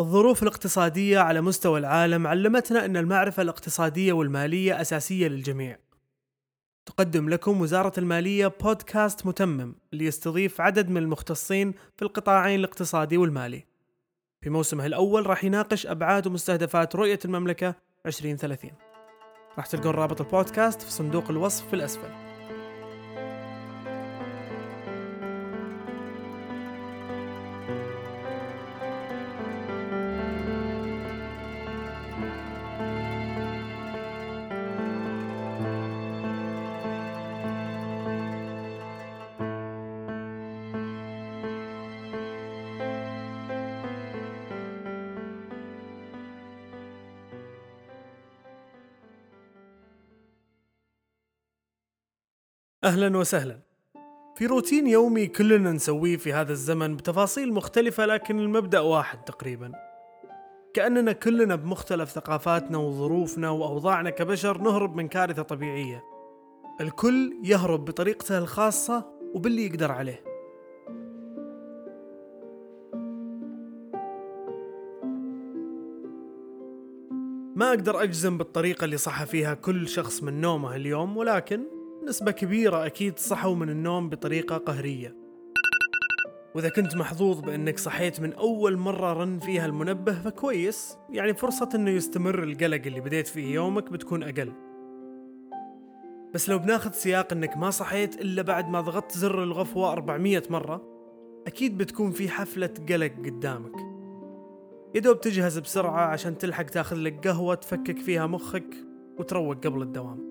الظروف الاقتصادية على مستوى العالم علمتنا أن المعرفة الاقتصادية والمالية أساسية للجميع. تقدم لكم وزارة المالية بودكاست متمم ليستضيف عدد من المختصين في القطاعين الاقتصادي والمالي. في موسمه الأول راح يناقش أبعاد ومستهدفات رؤية المملكة 2030. راح تلقون رابط البودكاست في صندوق الوصف في الأسفل. أهلا وسهلا. في روتين يومي كلنا نسويه في هذا الزمن بتفاصيل مختلفة لكن المبدأ واحد تقريبا. كأننا كلنا بمختلف ثقافاتنا وظروفنا وأوضاعنا كبشر نهرب من كارثة طبيعية. الكل يهرب بطريقته الخاصة وباللي يقدر عليه. ما أقدر أجزم بالطريقة اللي صحى فيها كل شخص من نومه اليوم ولكن نسبة كبيرة أكيد صحوا من النوم بطريقة قهرية. وإذا كنت محظوظ بأنك صحيت من أول مرة رن فيها المنبه فكويس. يعني فرصة أنه يستمر القلق اللي بديت فيه يومك بتكون أقل. بس لو بناخذ سياق أنك ما صحيت إلا بعد ما ضغطت زر الغفوة 400 مرة أكيد بتكون في حفلة قلق قدامك. يدوب تجهز بسرعة عشان تلحق تاخذ لك قهوة تفكك فيها مخك وتروق قبل الدوام.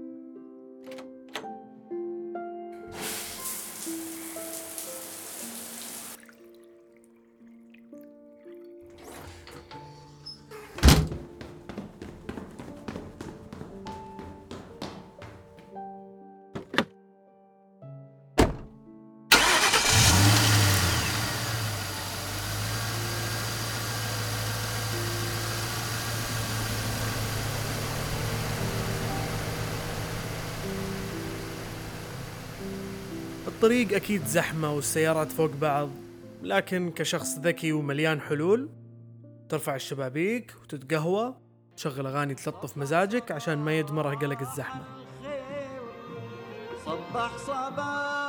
الطريق أكيد زحمة والسيارات فوق بعض لكن كشخص ذكي ومليان حلول ترفع الشبابيك وتتقهوى تشغل أغاني تلطف مزاجك عشان ما يدمره قلق الزحمة. صبح صباح.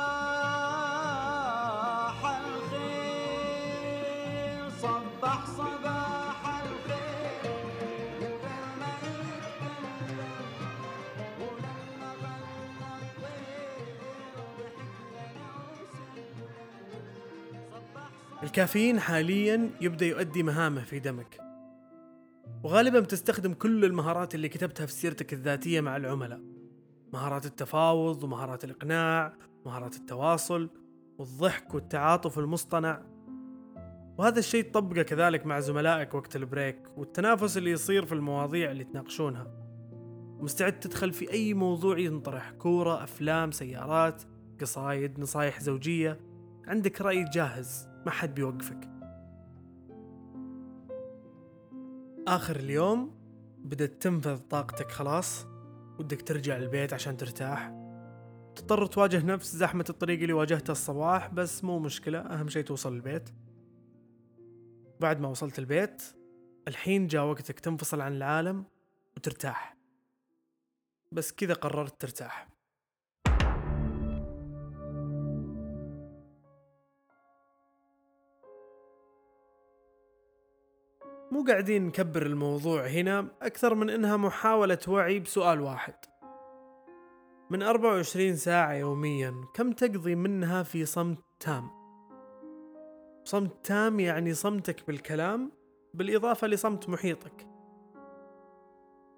الكافيين حاليا يبدأ يؤدي مهامه في دمك. وغالبا بتستخدم كل المهارات اللي كتبتها في سيرتك الذاتية مع العملاء. مهارات التفاوض ومهارات الإقناع مهارات التواصل والضحك والتعاطف المصطنع. وهذا الشيء تطبقه كذلك مع زملائك وقت البريك والتنافس اللي يصير في المواضيع اللي تناقشونها. مستعد تدخل في أي موضوع ينطرح؟ كورة أفلام سيارات قصايد نصايح زوجية. عندك رأي جاهز ما حد بيوقفك. آخر اليوم بدأت تنفذ طاقتك خلاص؟ ودك ترجع البيت عشان ترتاح؟ تضطر تواجه نفس زحمة الطريق اللي واجهتها الصباح بس مو مشكلة أهم شي توصل البيت. بعد ما وصلت البيت الحين جاء وقتك تنفصل عن العالم وترتاح. بس كذا قررت ترتاح. مو قاعدين نكبر الموضوع هنا أكثر من إنها محاولة وعي بسؤال واحد. من 24 ساعة يوميا كم تقضي منها في صمت تام؟ صمت تام يعني صمتك بالكلام بالإضافة لصمت محيطك.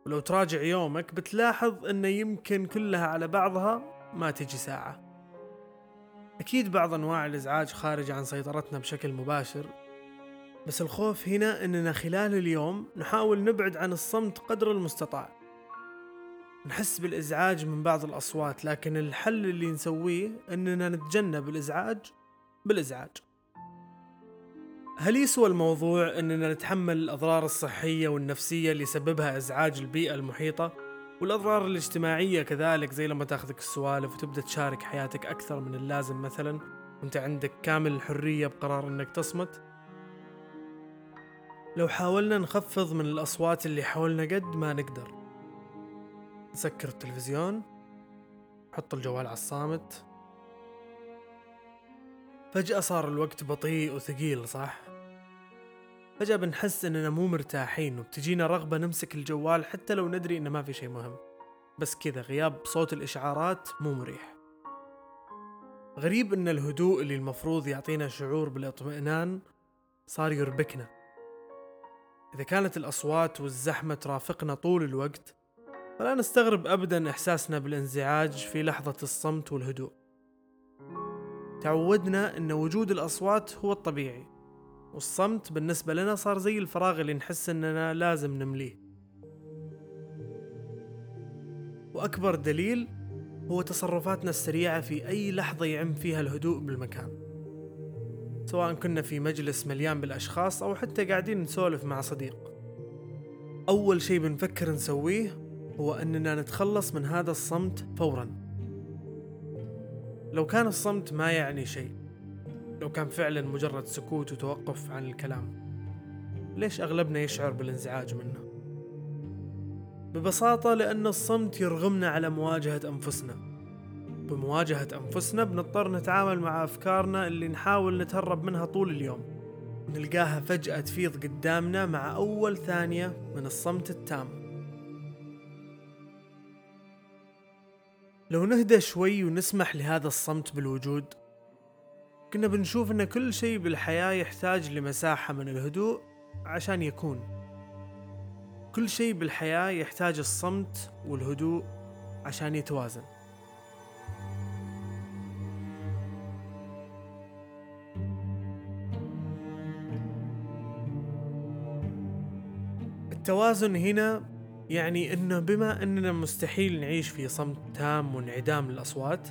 ولو تراجع يومك بتلاحظ أنه يمكن كلها على بعضها ما تجي ساعة. أكيد بعض أنواع الإزعاج خارج عن سيطرتنا بشكل مباشر بس الخوف هنا إننا خلال اليوم نحاول نبعد عن الصمت قدر المستطاع. نحس بالإزعاج من بعض الأصوات لكن الحل اللي نسويه إننا نتجنب الإزعاج بالإزعاج. هل يسوى الموضوع إننا نتحمل الأضرار الصحية والنفسية اللي يسببها إزعاج البيئة المحيطة؟ والأضرار الاجتماعية كذلك زي لما تاخذك السوالف وتبدأ تشارك حياتك أكثر من اللازم مثلا وأنت عندك كامل الحرية بقرار إنك تصمت؟ لو حاولنا نخفض من الأصوات اللي حولنا قد ما نقدر. نسكر التلفزيون نحط الجوال على الصامت. فجأة صار الوقت بطيء وثقيل صح؟ فجأة بنحس إننا مو مرتاحين وبتجينا رغبة نمسك الجوال حتى لو ندري إنه ما في شيء مهم. بس كذا غياب صوت الإشعارات مو مريح. غريب إن الهدوء اللي المفروض يعطينا شعور بالاطمئنان صار يربكنا. إذا كانت الأصوات والزحمة ترافقنا طول الوقت فلا نستغرب أبدا إحساسنا بالانزعاج في لحظة الصمت والهدوء. تعودنا أن وجود الأصوات هو الطبيعي والصمت بالنسبة لنا صار زي الفراغ اللي نحس أننا لازم نمليه. وأكبر دليل هو تصرفاتنا السريعة في أي لحظة يعم فيها الهدوء بالمكان. سواء كنا في مجلس مليان بالأشخاص أو حتى قاعدين نسولف مع صديق. أول شيء بنفكر نسويه هو أننا نتخلص من هذا الصمت فورا. لو كان الصمت ما يعني شيء لو كان فعلا مجرد سكوت وتوقف عن الكلام ليش أغلبنا يشعر بالانزعاج منه؟ ببساطة لأن الصمت يرغمنا على مواجهة أنفسنا. بمواجهة أنفسنا بنضطر نتعامل مع أفكارنا اللي نحاول نتهرب منها طول اليوم. نلقاها فجأة تفيض قدامنا مع أول ثانية من الصمت التام. لو نهدى شوي ونسمح لهذا الصمت بالوجود كنا بنشوف إن كل شيء بالحياة يحتاج لمساحة من الهدوء عشان يكون. كل شيء بالحياة يحتاج الصمت والهدوء عشان يتوازن. التوازن هنا يعني إنه بما أننا مستحيل نعيش في صمت تام وانعدام الأصوات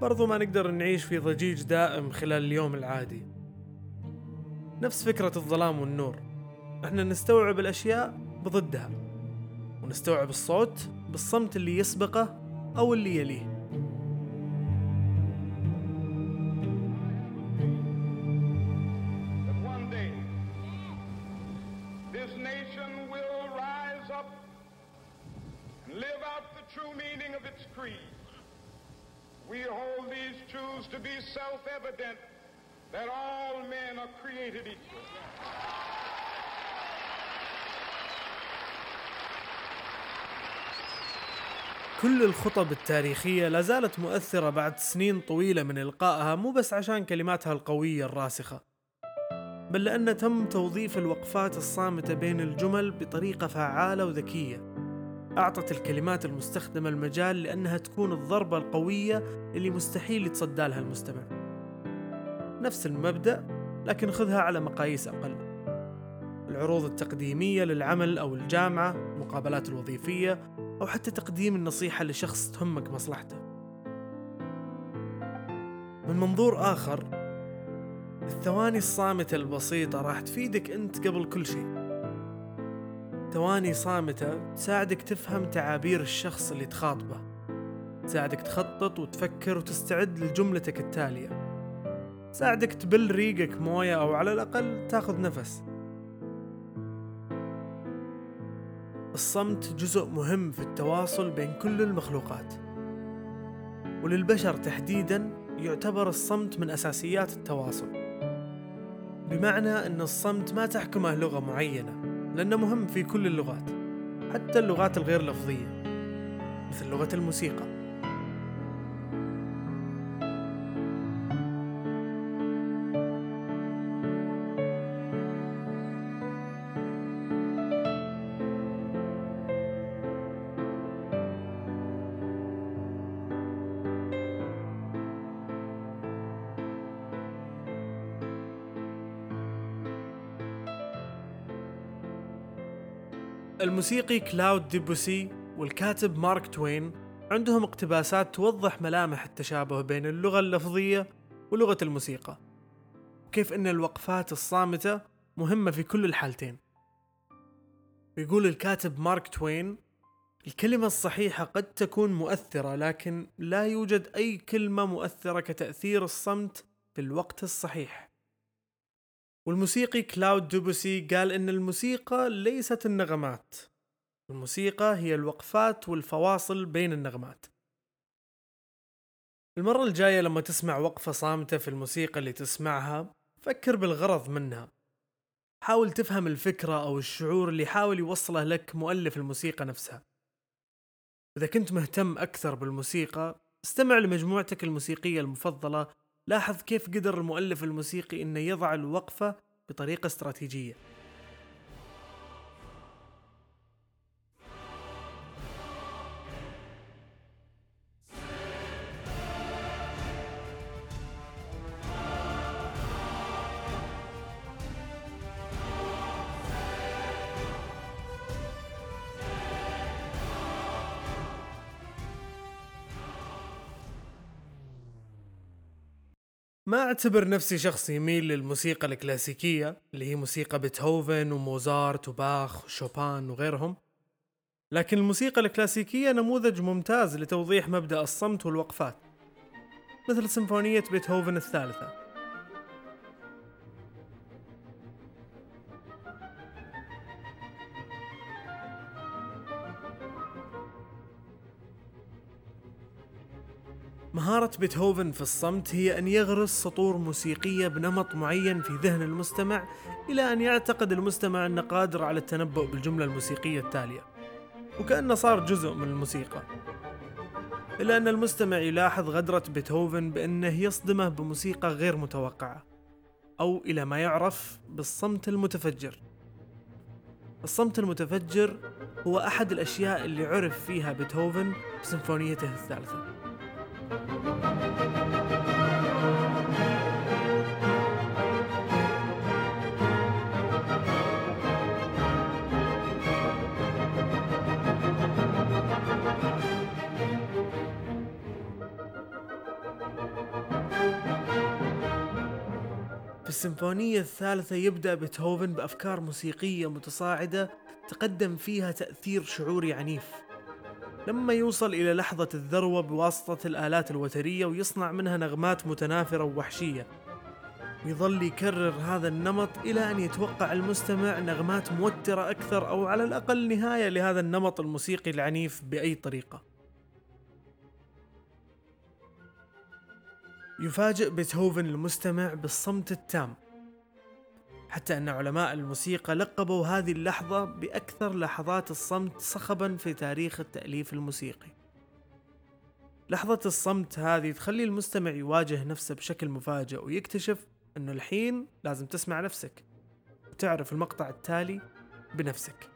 برضو ما نقدر نعيش في ضجيج دائم خلال اليوم العادي. نفس فكرة الظلام والنور. إحنا نستوعب الأشياء بضدها ونستوعب الصوت بالصمت اللي يسبقه أو اللي يليه. We hold these truths to be self-evident that all men are created equal. كل الخطب التاريخية لا زالت مؤثرة بعد سنين طويلة من إلقائها مو بس عشان كلماتها القوية الراسخة بل لأن تم توظيف الوقفات الصامتة بين الجمل بطريقة فعالة وذكية. أعطت الكلمات المستخدمة المجال لأنها تكون الضربة القوية اللي مستحيل يتصدى لها المستمع. نفس المبدأ لكن خذها على مقاييس أقل. العروض التقديمية للعمل أو الجامعة المقابلات الوظيفية أو حتى تقديم النصيحة لشخص تهمك مصلحته. من منظور آخر الثواني الصامتة البسيطة راح تفيدك أنت قبل كل شيء. ثواني صامتة تساعدك تفهم تعابير الشخص اللي تخاطبه. تساعدك تخطط وتفكر وتستعد لجملتك التالية. تساعدك تبل ريقك موية أو على الأقل تاخذ نفس. الصمت جزء مهم في التواصل بين كل المخلوقات. وللبشر تحديدا يعتبر الصمت من أساسيات التواصل. بمعنى أن الصمت ما تحكمه لغة معينة لأنه مهم في كل اللغات حتى اللغات الغير لفظية مثل لغة الموسيقى. الموسيقي كلاود ديبوسي والكاتب مارك توين عندهم اقتباسات توضح ملامح التشابه بين اللغة اللفظية ولغة الموسيقى وكيف أن الوقفات الصامتة مهمة في كل الحالتين. يقول الكاتب مارك توين الكلمة الصحيحة قد تكون مؤثرة لكن لا يوجد أي كلمة مؤثرة كتأثير الصمت في الوقت الصحيح. والموسيقي كلاود دوبوسي قال إن الموسيقى ليست النغمات. الموسيقى هي الوقفات والفواصل بين النغمات. المرة الجاية لما تسمع وقفة صامتة في الموسيقى اللي تسمعها فكر بالغرض منها. حاول تفهم الفكرة أو الشعور اللي حاول يوصله لك مؤلف الموسيقى نفسها. إذا كنت مهتم أكثر بالموسيقى استمع لمجموعتك الموسيقية المفضلة لاحظ كيف قدر المؤلف الموسيقي إنه يضع الوقفة بطريقة استراتيجية. ما أعتبر نفسي شخص يميل للموسيقى الكلاسيكية اللي هي موسيقى بيتهوفن وموزارت وباخ وشوبان وغيرهم. لكن الموسيقى الكلاسيكية نموذج ممتاز لتوضيح مبدأ الصمت والوقفات مثل سيمفونية بيتهوفن الثالثة. مهارة بيتهوفن في الصمت هي أن يغرس سطور موسيقية بنمط معين في ذهن المستمع إلى أن يعتقد المستمع أنه قادر على التنبؤ بالجملة الموسيقية التالية. وكأنه صار جزء من الموسيقى. إلا أن المستمع يلاحظ غدرة بيتهوفن بأنه يصدمه بموسيقى غير متوقعة أو إلى ما يعرف بالصمت المتفجر. الصمت المتفجر هو أحد الأشياء اللي عرف فيها بيتهوفن في سيمفونيته الثالثة. في السيمفونية الثالثة يبدأ بيتهوفن بأفكار موسيقية متصاعدة تقدم فيها تأثير شعوري عنيف. لما يوصل إلى لحظة الذروة بواسطة الآلات الوترية ويصنع منها نغمات متنافرة ووحشية. ويظل يكرر هذا النمط إلى أن يتوقع المستمع نغمات موترة أكثر أو على الأقل نهاية لهذا النمط الموسيقي العنيف بأي طريقة. يفاجئ بيتهوفن المستمع بالصمت التام. حتى أن علماء الموسيقى لقبوا هذه اللحظة بأكثر لحظات الصمت صخبا في تاريخ التأليف الموسيقي. لحظة الصمت هذه تخلي المستمع يواجه نفسه بشكل مفاجئ ويكتشف أنه الحين لازم تسمع نفسك وتعرف المقطع التالي بنفسك.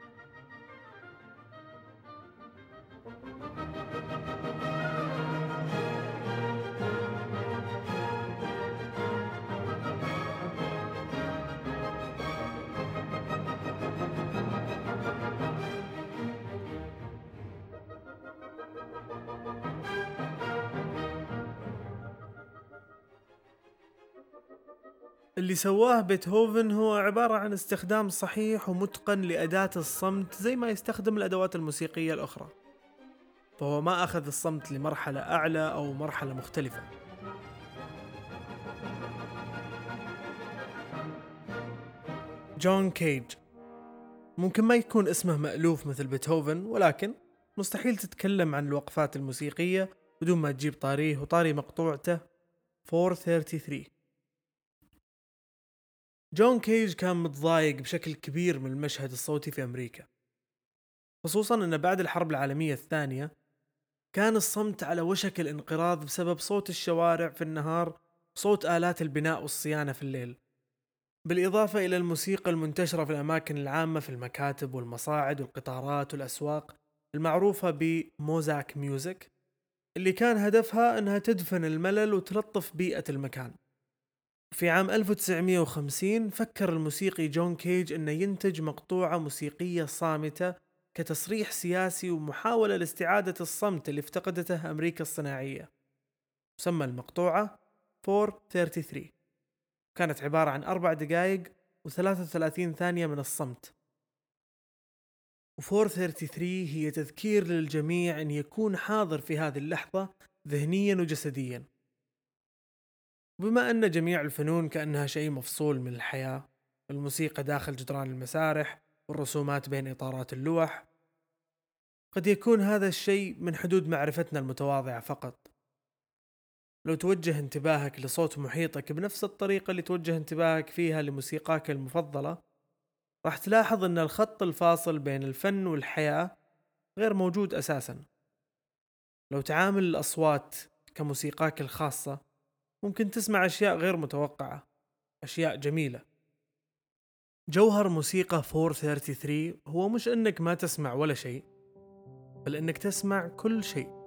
اللي سواه بيتهوفن هو عبارة عن استخدام صحيح ومتقن لأداة الصمت زي ما يستخدم الأدوات الموسيقية الأخرى. فهو ما أخذ الصمت لمرحلة أعلى أو مرحلة مختلفة. جون كيج. ممكن ما يكون اسمه مألوف مثل بيتهوفن ولكن مستحيل تتكلم عن الوقفات الموسيقية بدون ما تجيب طاريه وطاري مقطوعته. 433 جون كيج كان متضايق بشكل كبير من المشهد الصوتي في أمريكا خصوصا أن بعد الحرب العالمية الثانية كان الصمت على وشك الانقراض بسبب صوت الشوارع في النهار صوت آلات البناء والصيانة في الليل بالإضافة إلى الموسيقى المنتشرة في الأماكن العامة في المكاتب والمصاعد والقطارات والأسواق المعروفة ب Muzak music اللي كان هدفها أنها تدفن الملل وتلطف بيئة المكان. في عام 1950 فكر الموسيقي جون كيج إنه ينتج مقطوعة موسيقية صامتة كتصريح سياسي ومحاولة لاستعادة الصمت اللي افتقدته أمريكا الصناعية. سمى المقطوعة 433 كانت عبارة عن أربع دقائق و33 ثانية من الصمت. و 433 هي تذكير للجميع أن يكون حاضر في هذه اللحظة ذهنيا وجسديا. وبما أن جميع الفنون كأنها شيء مفصول من الحياة الموسيقى داخل جدران المسارح والرسومات بين إطارات اللوح قد يكون هذا الشيء من حدود معرفتنا المتواضعة فقط. لو توجه انتباهك لصوت محيطك بنفس الطريقة اللي توجه انتباهك فيها لموسيقاك المفضلة راح تلاحظ أن الخط الفاصل بين الفن والحياة غير موجود أساسا. لو تعامل الأصوات كموسيقاك الخاصة ممكن تسمع أشياء غير متوقعة أشياء جميلة. جوهر موسيقى 433 هو مش إنك ما تسمع ولا شيء بل إنك تسمع كل شيء.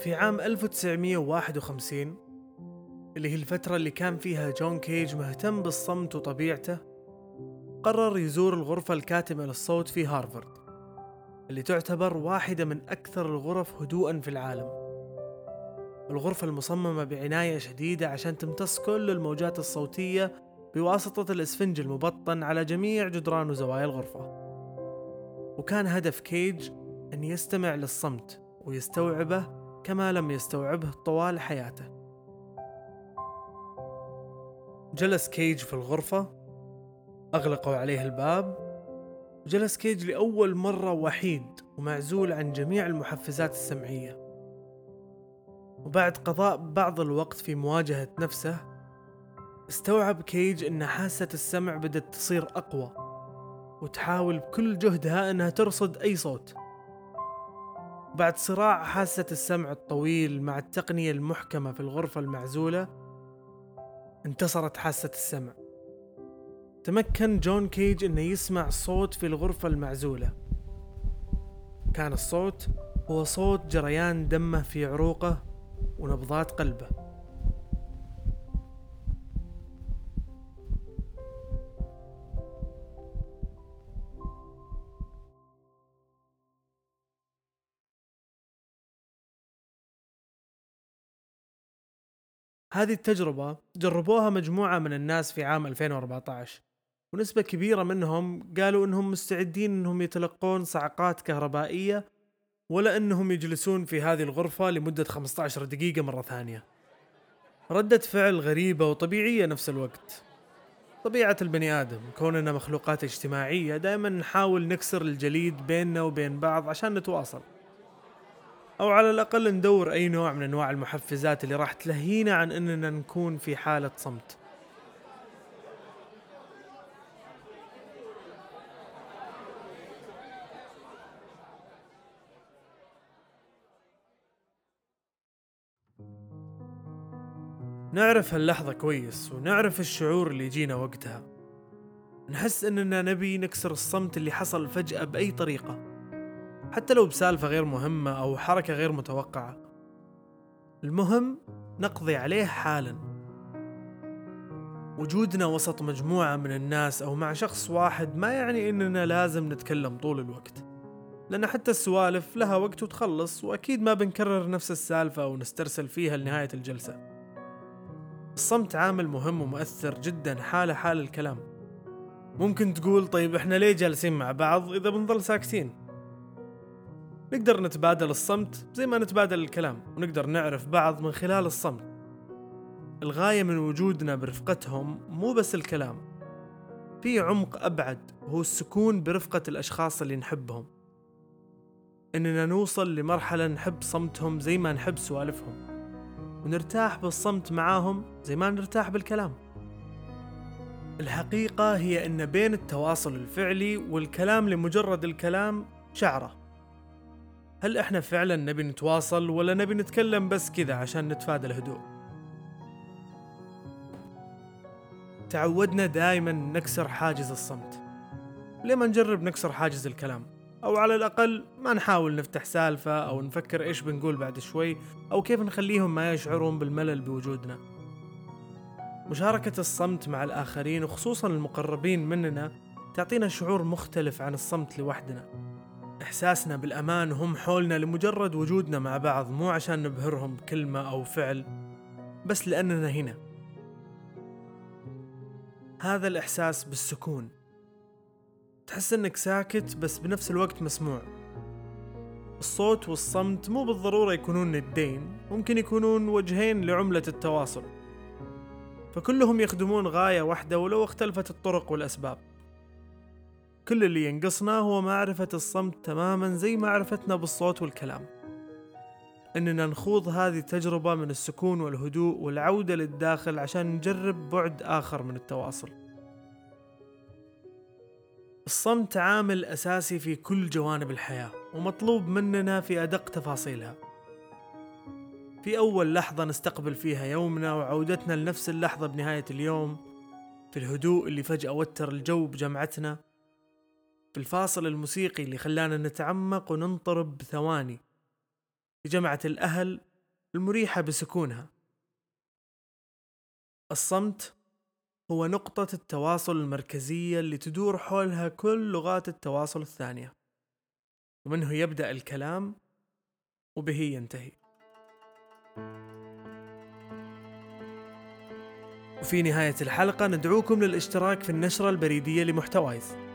في عام 1951 اللي هي الفترة اللي كان فيها جون كيج مهتم بالصمت وطبيعته قرر يزور الغرفة الكاتمة للصوت في هارفارد اللي تعتبر واحدة من أكثر الغرف هدوءا في العالم. الغرفة المصممة بعناية شديدة عشان تمتص كل الموجات الصوتية بواسطة الإسفنج المبطن على جميع جدران وزوايا الغرفة. وكان هدف كيج أن يستمع للصمت ويستوعبه كما لم يستوعبه طوال حياته. جلس كيج في الغرفة أغلقوا عليه الباب جلس كيج لأول مرة وحيد ومعزول عن جميع المحفزات السمعية. وبعد قضاء بعض الوقت في مواجهة نفسه استوعب كيج أن حاسة السمع بدأت تصير أقوى وتحاول بكل جهدها أنها ترصد أي صوت. بعد صراع حاسة السمع الطويل مع التقنية المحكمة في الغرفة المعزولة انتصرت حاسة السمع. تمكن جون كيج إنه يسمع صوت في الغرفة المعزولة. كان الصوت هو صوت جريان دمه في عروقه ونبضات قلبه. هذه التجربة جربوها مجموعة من الناس في عام 2014 ونسبة كبيرة منهم قالوا إنهم مستعدين إنهم يتلقون صعقات كهربائية ولا إنهم يجلسون في هذه الغرفة لمدة 15 دقيقة مرة ثانية. ردة فعل غريبة وطبيعية نفس الوقت. طبيعة البني آدم كوننا مخلوقات اجتماعية دائما نحاول نكسر الجليد بيننا وبين بعض عشان نتواصل. أو على الأقل ندور أي نوع من أنواع المحفزات اللي راح تلهينا عن أننا نكون في حالة صمت. نعرف هاللحظة كويس ونعرف الشعور اللي يجينا وقتها. نحس إننا نبي نكسر الصمت اللي حصل فجأة بأي طريقة. حتى لو بسالفة غير مهمة أو حركة غير متوقعة. المهم نقضي عليه حالا. وجودنا وسط مجموعة من الناس أو مع شخص واحد ما يعني إننا لازم نتكلم طول الوقت. لأن حتى السوالف لها وقت وتخلص وأكيد ما بنكرر نفس السالفة أو نسترسل فيها لنهاية الجلسة. الصمت عامل مهم ومؤثر جدا حال حال الكلام. ممكن تقول طيب إحنا ليه جالسين مع بعض إذا بنظل ساكتين؟ نقدر نتبادل الصمت زي ما نتبادل الكلام ونقدر نعرف بعض من خلال الصمت. الغاية من وجودنا برفقتهم مو بس الكلام. في عمق أبعد هو السكون برفقة الأشخاص اللي نحبهم. إننا نوصل لمرحلة نحب صمتهم زي ما نحب سوالفهم. ونرتاح بالصمت معاهم زي ما نرتاح بالكلام. الحقيقة هي أن بين التواصل الفعلي والكلام لمجرد الكلام شعرة. هل إحنا فعلا نبي نتواصل ولا نبي نتكلم بس كذا عشان نتفادى الهدوء؟ تعودنا دائما نكسر حاجز الصمت. ليه ما نجرب نكسر حاجز الكلام؟ أو على الأقل ما نحاول نفتح سالفة أو نفكر إيش بنقول بعد شوي أو كيف نخليهم ما يشعرون بالملل بوجودنا. مشاركة الصمت مع الآخرين وخصوصا المقربين مننا تعطينا شعور مختلف عن الصمت لوحدنا. إحساسنا بالأمان وهم حولنا لمجرد وجودنا مع بعض مو عشان نبهرهم بكلمة أو فعل بس لأننا هنا. هذا الإحساس بالسكون. تحس إنك ساكت بس بنفس الوقت مسموع. الصوت والصمت مو بالضرورة يكونون ندين ممكن يكونون وجهين لعملة التواصل. فكلهم يخدمون غاية واحدة ولو اختلفت الطرق والأسباب. كل اللي ينقصنا هو معرفة الصمت تماما زي معرفتنا بالصوت والكلام. إننا نخوض هذه التجربة من السكون والهدوء والعودة للداخل عشان نجرب بعد آخر من التواصل. الصمت عامل أساسي في كل جوانب الحياة ومطلوب مننا في أدق تفاصيلها. في أول لحظة نستقبل فيها يومنا وعودتنا لنفس اللحظة بنهاية اليوم في الهدوء اللي فجأة وتر الجو بجمعتنا في الفاصل الموسيقي اللي خلانا نتعمق وننطرب بثواني. في جمعة الأهل المريحة بسكونها. الصمت هو نقطة التواصل المركزية اللي تدور حولها كل لغات التواصل الثانية. ومنه يبدأ الكلام وبه ينتهي. وفي نهاية الحلقة ندعوكم للاشتراك في النشرة البريدية لمحتوايز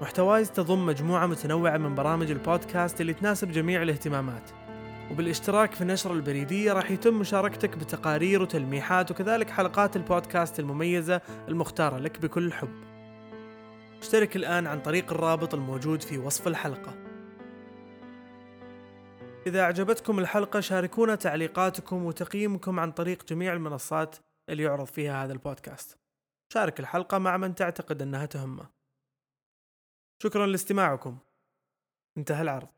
محتوايز تضم مجموعة متنوعة من برامج البودكاست اللي تناسب جميع الاهتمامات. وبالاشتراك في النشرة البريدية راح يتم مشاركتك بتقارير وتلميحات وكذلك حلقات البودكاست المميزة المختارة لك بكل حب. اشترك الآن عن طريق الرابط الموجود في وصف الحلقة. إذا أعجبتكم الحلقة شاركونا تعليقاتكم وتقييمكم عن طريق جميع المنصات اللي يعرض فيها هذا البودكاست. شارك الحلقة مع من تعتقد أنها تهمه. شكرا لاستماعكم. انتهى العرض.